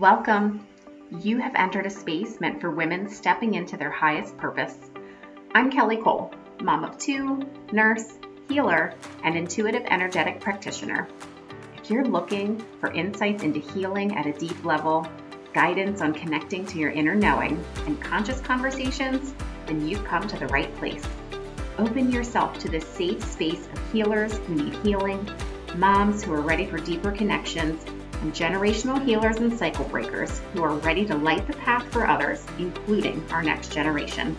Welcome. You have entered a space meant for women stepping into their highest purpose. I'm Kelly Cole, mom of two, nurse, healer, and intuitive energetic practitioner. If you're looking for insights into healing at a deep level, guidance on connecting to your inner knowing, and conscious conversations, then you've come to the right place. Open yourself to this safe space of healers who need healing, moms who are ready for deeper connections, and generational healers and cycle breakers who are ready to light the path for others, including our next generation.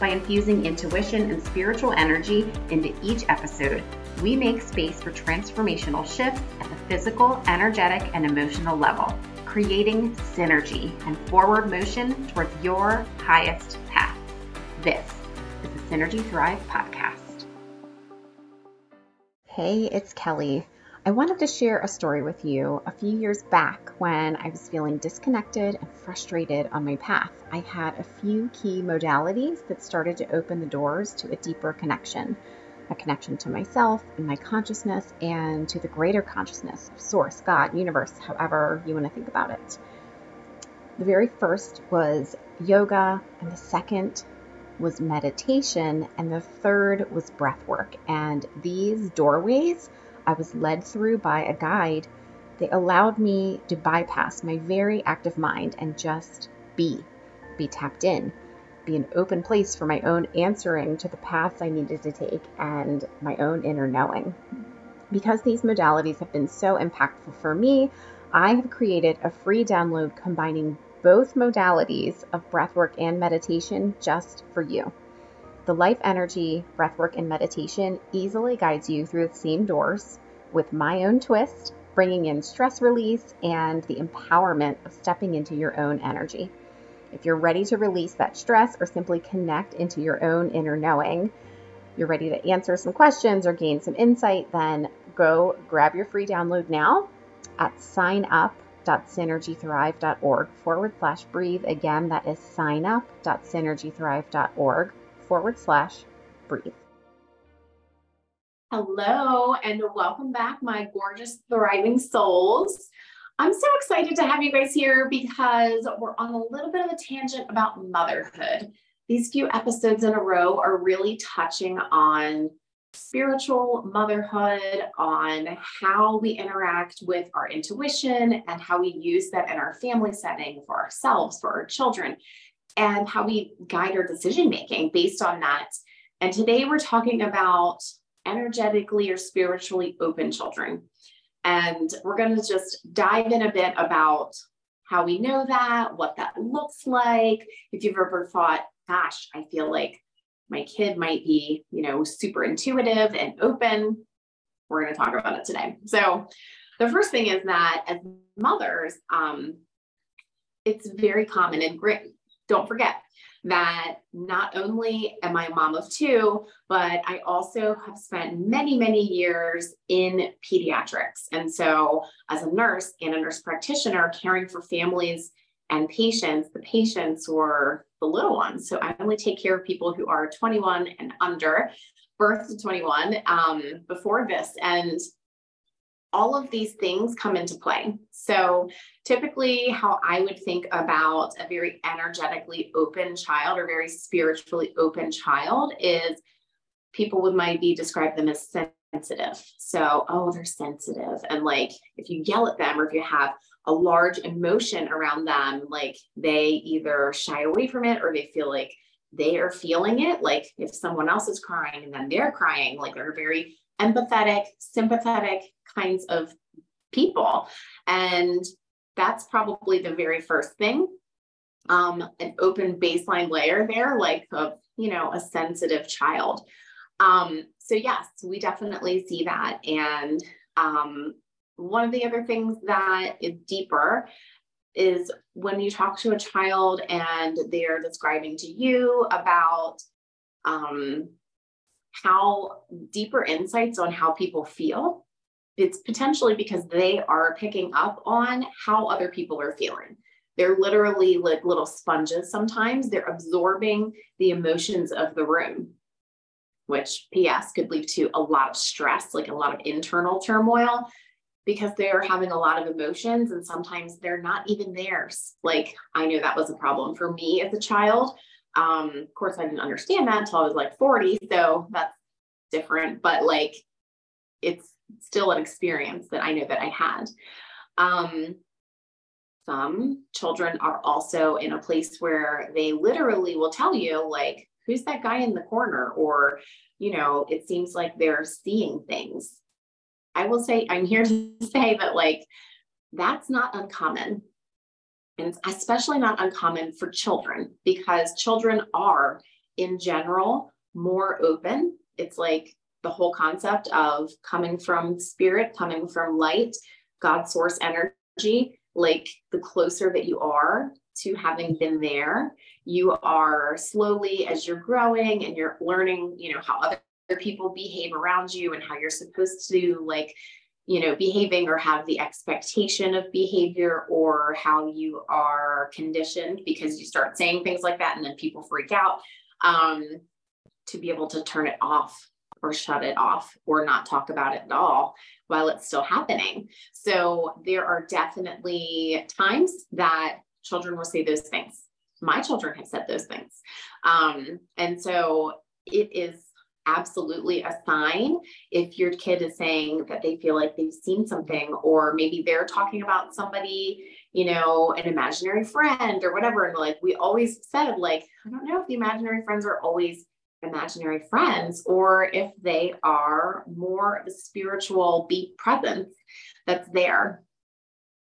By infusing intuition and spiritual energy into each episode, we make space for transformational shifts at the physical, energetic, and emotional level, creating synergy and forward motion towards your highest path. This is the Synergy Thrive podcast. Hey, it's Kelly. I wanted to share a story with you a few years back when I was feeling disconnected and frustrated on my path. I had a few key modalities that started to open the doors to a deeper connection a connection to myself and my consciousness and to the greater consciousness of Source, God, universe, however you want to think about it. The very first was yoga, and the second was meditation, and the third was breath work. And these doorways I was led through by a guide, they allowed me to bypass my very active mind and just be, be tapped in, be an open place for my own answering to the paths I needed to take and my own inner knowing. Because these modalities have been so impactful for me, I have created a free download combining both modalities of breathwork and meditation just for you. The life energy, breathwork, and meditation easily guides you through the same doors with my own twist, bringing in stress release and the empowerment of stepping into your own energy. If you're ready to release that stress or simply connect into your own inner knowing, you're ready to answer some questions or gain some insight, then go grab your free download now at signup.synergythrive.org forward slash breathe. Again, that is signup.synergythrive.org forward slash breathe. Hello, and welcome back, my gorgeous, thriving souls. I'm so excited to have you guys here because we're on a little bit of a tangent about motherhood. These few episodes in a row are really touching on spiritual motherhood, on how we interact with our intuition and how we use that in our family setting for ourselves, for our children and how we guide our decision making based on that. And today we're talking about energetically or spiritually open children. And we're going to just dive in a bit about how we know that, what that looks like. If you've ever thought, gosh, I feel like my kid might be, you know, super intuitive and open, we're going to talk about it today. So, the first thing is that as mothers, um, it's very common and great don't forget that not only am I a mom of two, but I also have spent many, many years in pediatrics. And so, as a nurse and a nurse practitioner, caring for families and patients, the patients were the little ones. So, I only take care of people who are 21 and under, birth to 21 um, before this. And all of these things come into play. So, typically, how I would think about a very energetically open child or very spiritually open child is people would maybe describe them as sensitive. So, oh, they're sensitive. And like if you yell at them or if you have a large emotion around them, like they either shy away from it or they feel like they are feeling it. Like if someone else is crying and then they're crying, like they're very empathetic, sympathetic kinds of people. And that's probably the very first thing. Um, an open baseline layer there, like of, you know, a sensitive child. Um, so yes, we definitely see that. And um, one of the other things that is deeper is when you talk to a child and they're describing to you about um, how deeper insights on how people feel, it's potentially because they are picking up on how other people are feeling. They're literally like little sponges sometimes. They're absorbing the emotions of the room, which PS could lead to a lot of stress, like a lot of internal turmoil. because they're having a lot of emotions and sometimes they're not even theirs. Like I know that was a problem for me as a child. Um, of course, I didn't understand that until I was like 40. So that's different, but like it's still an experience that I know that I had. Um, some children are also in a place where they literally will tell you, like, who's that guy in the corner? Or, you know, it seems like they're seeing things. I will say, I'm here to say that, like, that's not uncommon. And especially not uncommon for children because children are, in general, more open. It's like the whole concept of coming from spirit, coming from light, God source energy. Like the closer that you are to having been there, you are slowly, as you're growing and you're learning, you know, how other people behave around you and how you're supposed to like you know behaving or have the expectation of behavior or how you are conditioned because you start saying things like that and then people freak out um, to be able to turn it off or shut it off or not talk about it at all while it's still happening. So there are definitely times that children will say those things. My children have said those things. Um, and so it is absolutely a sign if your kid is saying that they feel like they've seen something or maybe they're talking about somebody you know an imaginary friend or whatever. And like we always said like i don't know if the imaginary friends are always imaginary friends or if they are more of a spiritual beat presence that's there.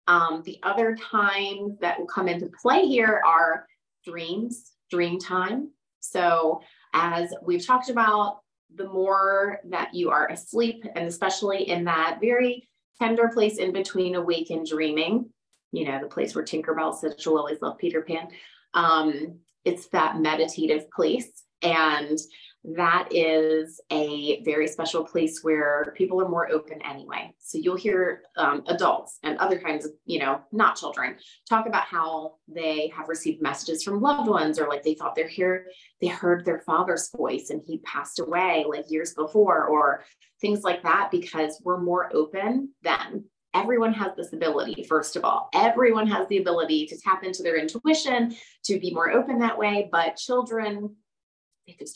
Um, the other times that will come into play here are dreams dream time. So as we've talked about, the more that you are asleep, and especially in that very tender place in between awake and dreaming, you know, the place where Tinkerbell said she'll always love Peter Pan. Um, it's that meditative place. And that is a very special place where people are more open anyway. So you'll hear um, adults and other kinds of, you know, not children talk about how they have received messages from loved ones or like they thought they're here, they heard their father's voice and he passed away like years before or things like that because we're more open then. Everyone has this ability, first of all. Everyone has the ability to tap into their intuition, to be more open that way. But children,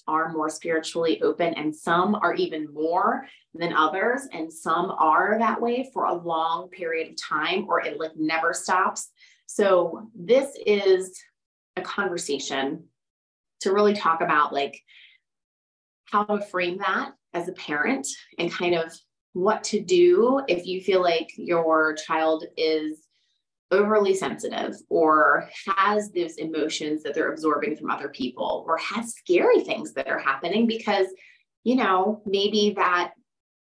are more spiritually open and some are even more than others and some are that way for a long period of time or it like never stops. So this is a conversation to really talk about like how to frame that as a parent and kind of what to do if you feel like your child is overly sensitive or has those emotions that they're absorbing from other people or has scary things that are happening because you know maybe that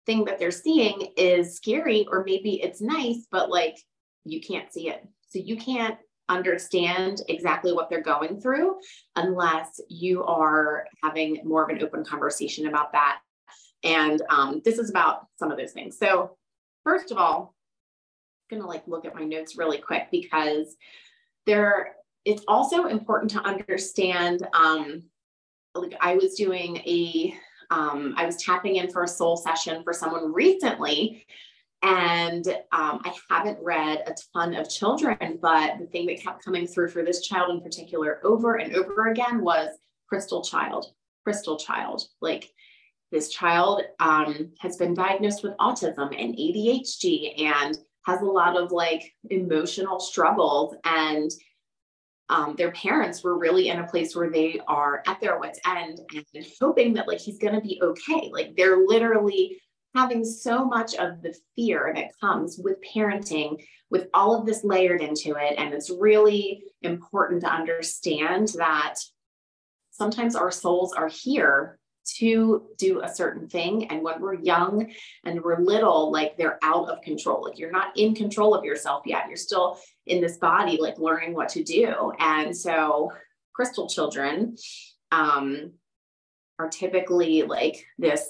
thing that they're seeing is scary or maybe it's nice but like you can't see it. So you can't understand exactly what they're going through unless you are having more of an open conversation about that. And um, this is about some of those things. So first of all going to like look at my notes really quick because there it's also important to understand um like I was doing a um, I was tapping in for a soul session for someone recently and um, I haven't read a ton of children, but the thing that kept coming through for this child in particular over and over again was crystal child, crystal child. Like this child um, has been diagnosed with autism and ADHD and has a lot of like emotional struggles and um, their parents were really in a place where they are at their wits end and hoping that like he's going to be okay. Like they're literally having so much of the fear that comes with parenting with all of this layered into it and it's really important to understand that sometimes our souls are here to do a certain thing. And when we're young and we're little, like they're out of control. Like you're not in control of yourself yet. You're still in this body, like learning what to do. And so, crystal children um, are typically like this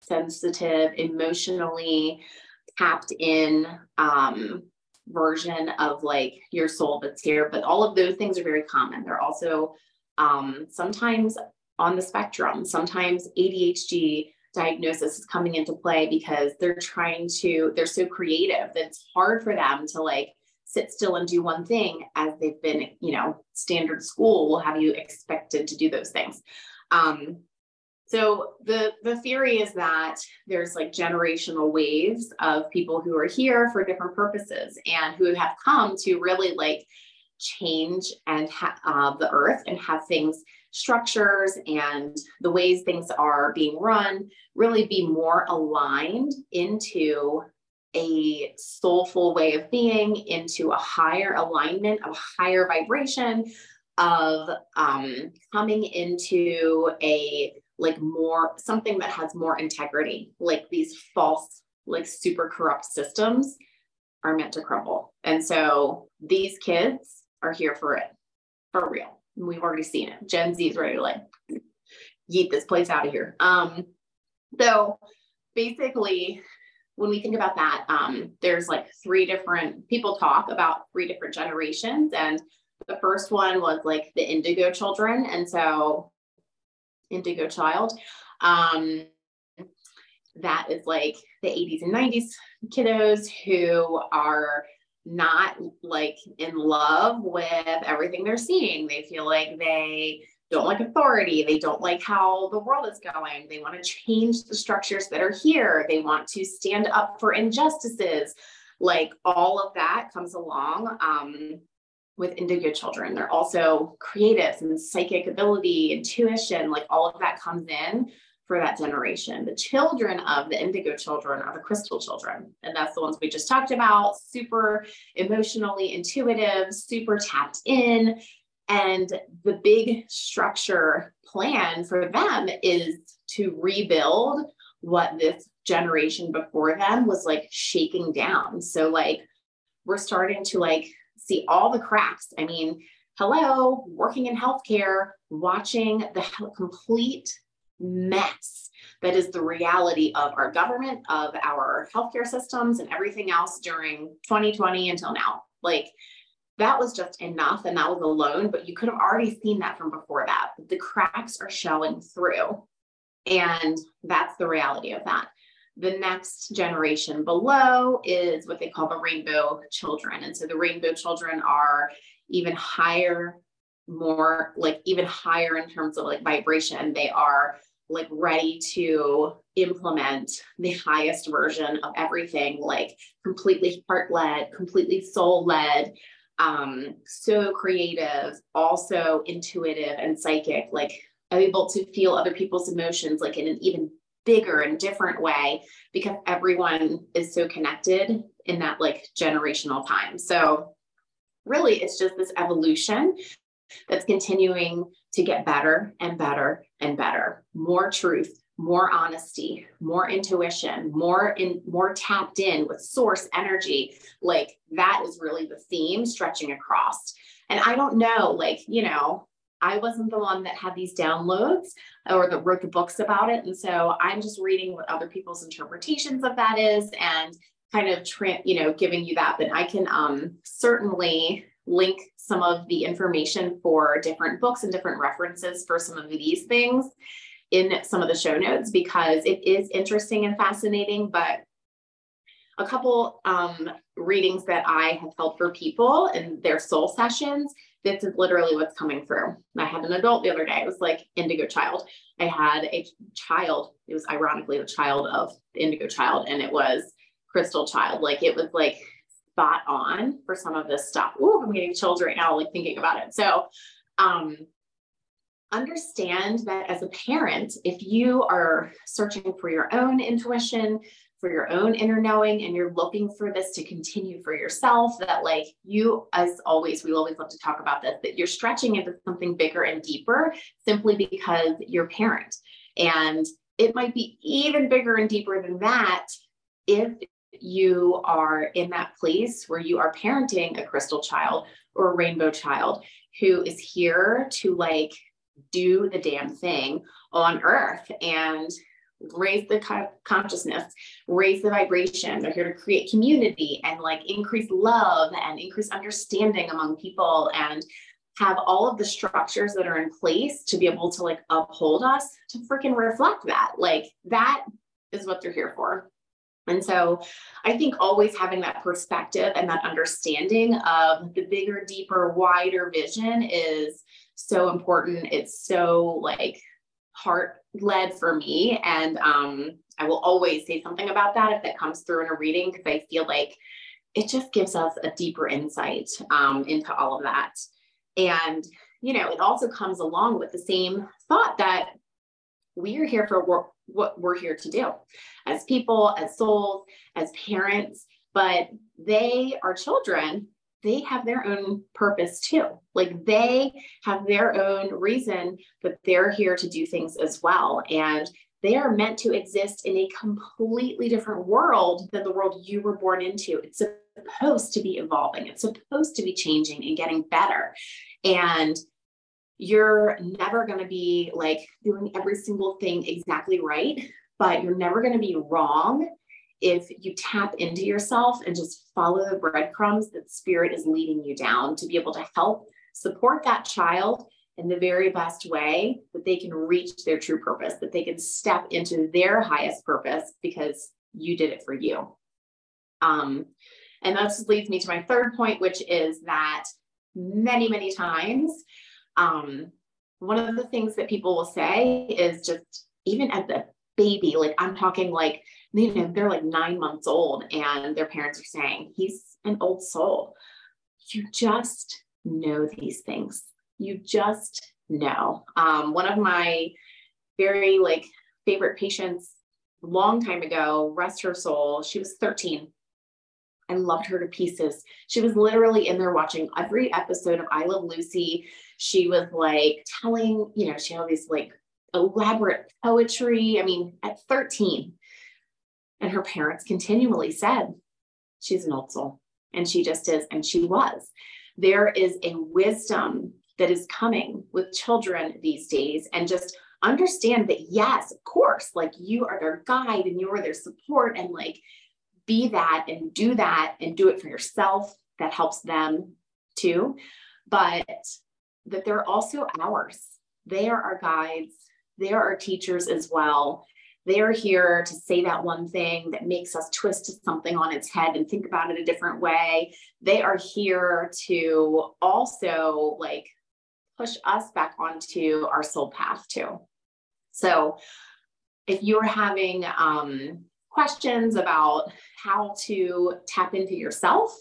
sensitive, emotionally tapped in um, version of like your soul that's here. But all of those things are very common. They're also um, sometimes on the spectrum. Sometimes ADHD, diagnosis is coming into play because they're trying to, they're so creative that it's hard for them to like sit still and do one thing as they've been, you know, standard school will have you expected to do those things. Um, so the the theory is that there's like generational waves of people who are here for different purposes and who have come to really like change and ha- uh, the earth and have things structures and the ways things are being run really be more aligned into a soulful way of being into a higher alignment a higher vibration of um, coming into a like more something that has more integrity. Like these false like super corrupt systems are meant to crumble. And so these kids are here for it for real we've already seen it. Gen z is ready to like yeet this place out of here. Um so basically when we think about that um there's like three different people talk about three different generations and the first one was like the indigo children and so indigo child um that is like the 80s and 90s kiddos who are not like in love with everything they're seeing. They feel like they don't like authority. They don't like how the world is going. They want to change the structures that are here. They want to stand up for injustices. Like all of that comes along um, with indigo children. They're also creative and psychic ability, intuition, like all of that comes in for that generation. The children of the indigo children are the crystal children. And that's the ones we just talked about, super emotionally intuitive, super tapped in. And the big structure plan for them is to rebuild what this generation before them was like shaking down. So like we're starting to like see all the cracks. I mean, hello, working in healthcare, watching the complete mess that is the reality of our government, of our healthcare systems, and everything else during 2020 until now. Like that was just enough, and that was alone, but you could have already seen that from before that. The cracks are showing through, and that's the reality of that. The next generation below is what they call the rainbow children. And so the rainbow children are even higher more like even higher in terms of like vibration. They are like ready to implement the highest version of everything, like completely heart led, completely soul led, um, so creative, also intuitive and psychic, like able to feel other people's emotions like in an even bigger and different way because everyone is so connected in that like generational time. So really it's just this evolution that's continuing to get better and better and better. More truth, more honesty, more intuition, more in more tapped in with source energy. Like that is really the theme stretching across. And I don't know, like, you know, I wasn't the one that had these downloads or that wrote the books about it. And so I'm just reading what other people's interpretations of that is and kind of, tra- you know, giving you that. But I can um, certainly link some of the information for different books and different references for some of these things in some of the show notes because it is interesting and fascinating. But a couple um, readings that I have held for people in their soul sessions, this is literally what's coming through. I had an adult the other day. It was like indigo child. I had a child. It was ironically the child of the indigo child, and it was crystal child. Like it was like spot on for some of this stuff. Ooh, I'm getting chills right now, like thinking about it. So, um, understand that as a parent, if you are searching for your own intuition, for your own inner knowing, and you're looking for this to continue for yourself, that like you, as always, we always love to talk about this, that you're stretching into something bigger and deeper simply because you're parent. And it might be even bigger and deeper than that if you are in that place where you are parenting a crystal child or a rainbow child who is here to like do the damn thing on earth and raise the consciousness, raise the vibration. They're here to create community and like increase love and increase understanding among people and have all of the structures that are in place to be able to like uphold us to freaking reflect that. Like that is what they're here for. And so I think always having that perspective and that understanding of the bigger, deeper, wider vision is so important. It's so like heart led for me. And um, I will always say something about that if that comes through in a reading, because I feel like it just gives us a deeper insight um, into all of that. And, you know, it also comes along with the same thought that we are here for work, what we're here to do as people, as souls, as parents, but they are children. They have their own purpose too. Like they have their own reason that they're here to do things as well. And they are meant to exist in a completely different world than the world you were born into. It's supposed to be evolving, it's supposed to be changing and getting better. And you're never going to be like doing every single thing exactly right, but you're never going to be wrong if you tap into yourself and just follow the breadcrumbs that spirit is leading you down to be able to help support that child in the very best way that they can reach their true purpose, that they can step into their highest purpose because you did it for you. Um, and that just leads me to my third point, which is that many, many times um, one of the things that people will say is just even as a baby, like I'm talking like, you know, they're like nine months old and their parents are saying, he's an old soul. You just know these things. You just know. Um, one of my very like favorite patients long time ago, rest her soul, she was 13 I loved her to pieces. She was literally in there watching every episode of I Love Lucy. She was like telling, you know, she had all these like elaborate poetry. I mean, at 13. And her parents continually said, she's an old soul. And she just is. And she was. There is a wisdom that is coming with children these days. And just understand that, yes, of course, like you are their guide and you are their support. And like, be that and do that and do it for yourself. That helps them too. But that they're also ours. They are our guides, they are our teachers as well. They are here to say that one thing that makes us twist something on its head and think about it a different way. They are here to also like push us back onto our soul path too. So if you're having um, questions about how to tap into yourself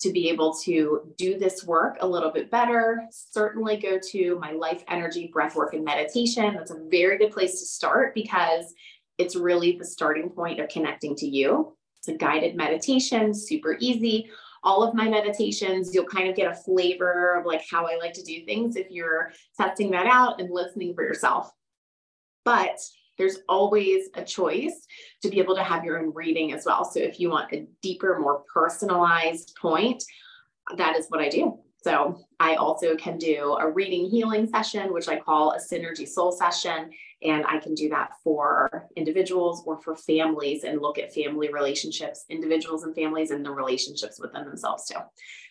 to be able to do this work a little bit better, certainly go to my life energy breath work and meditation. That's a very good place to start because it's really the starting point of connecting to you. It's a guided meditation, super easy. All of my meditations, you'll kind of get a flavor of like how I like to do things if you're testing that out and listening for yourself. But there's always a choice to be able to have your own reading as well. So if you want a deeper, more personalized point, that is what I do. So I also can do a reading healing session, which I call a synergy soul session. And I can do that for individuals or for families and look at family relationships, individuals and families and the relationships within themselves too.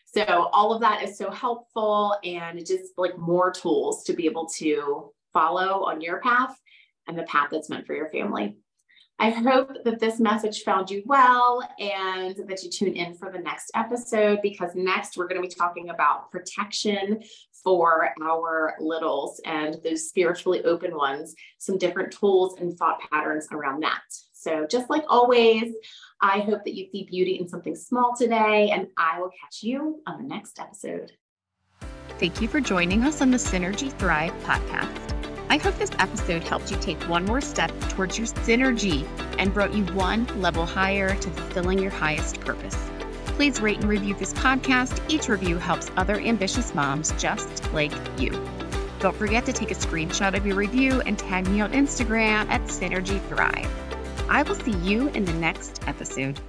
So all of that is so helpful and just like more tools to be able to follow on your path and the path that's meant for your family. I hope that this message found you well and that you tune in for the next episode because next we're going to be talking about protection for our littles and those spiritually open ones, some different tools and thought patterns around that. So, just like always, I hope that you see beauty in something small today, and I will catch you on the next episode. Thank you for joining us on the Synergy Thrive podcast. I hope this episode helped you take one more step towards your synergy and brought you one level higher to fulfilling your highest purpose. Please rate and review this podcast. Each review helps other ambitious moms just like you. Don't forget to take a screenshot of your review and tag me on Instagram at Synergy Thrive. I will see you in the next episode.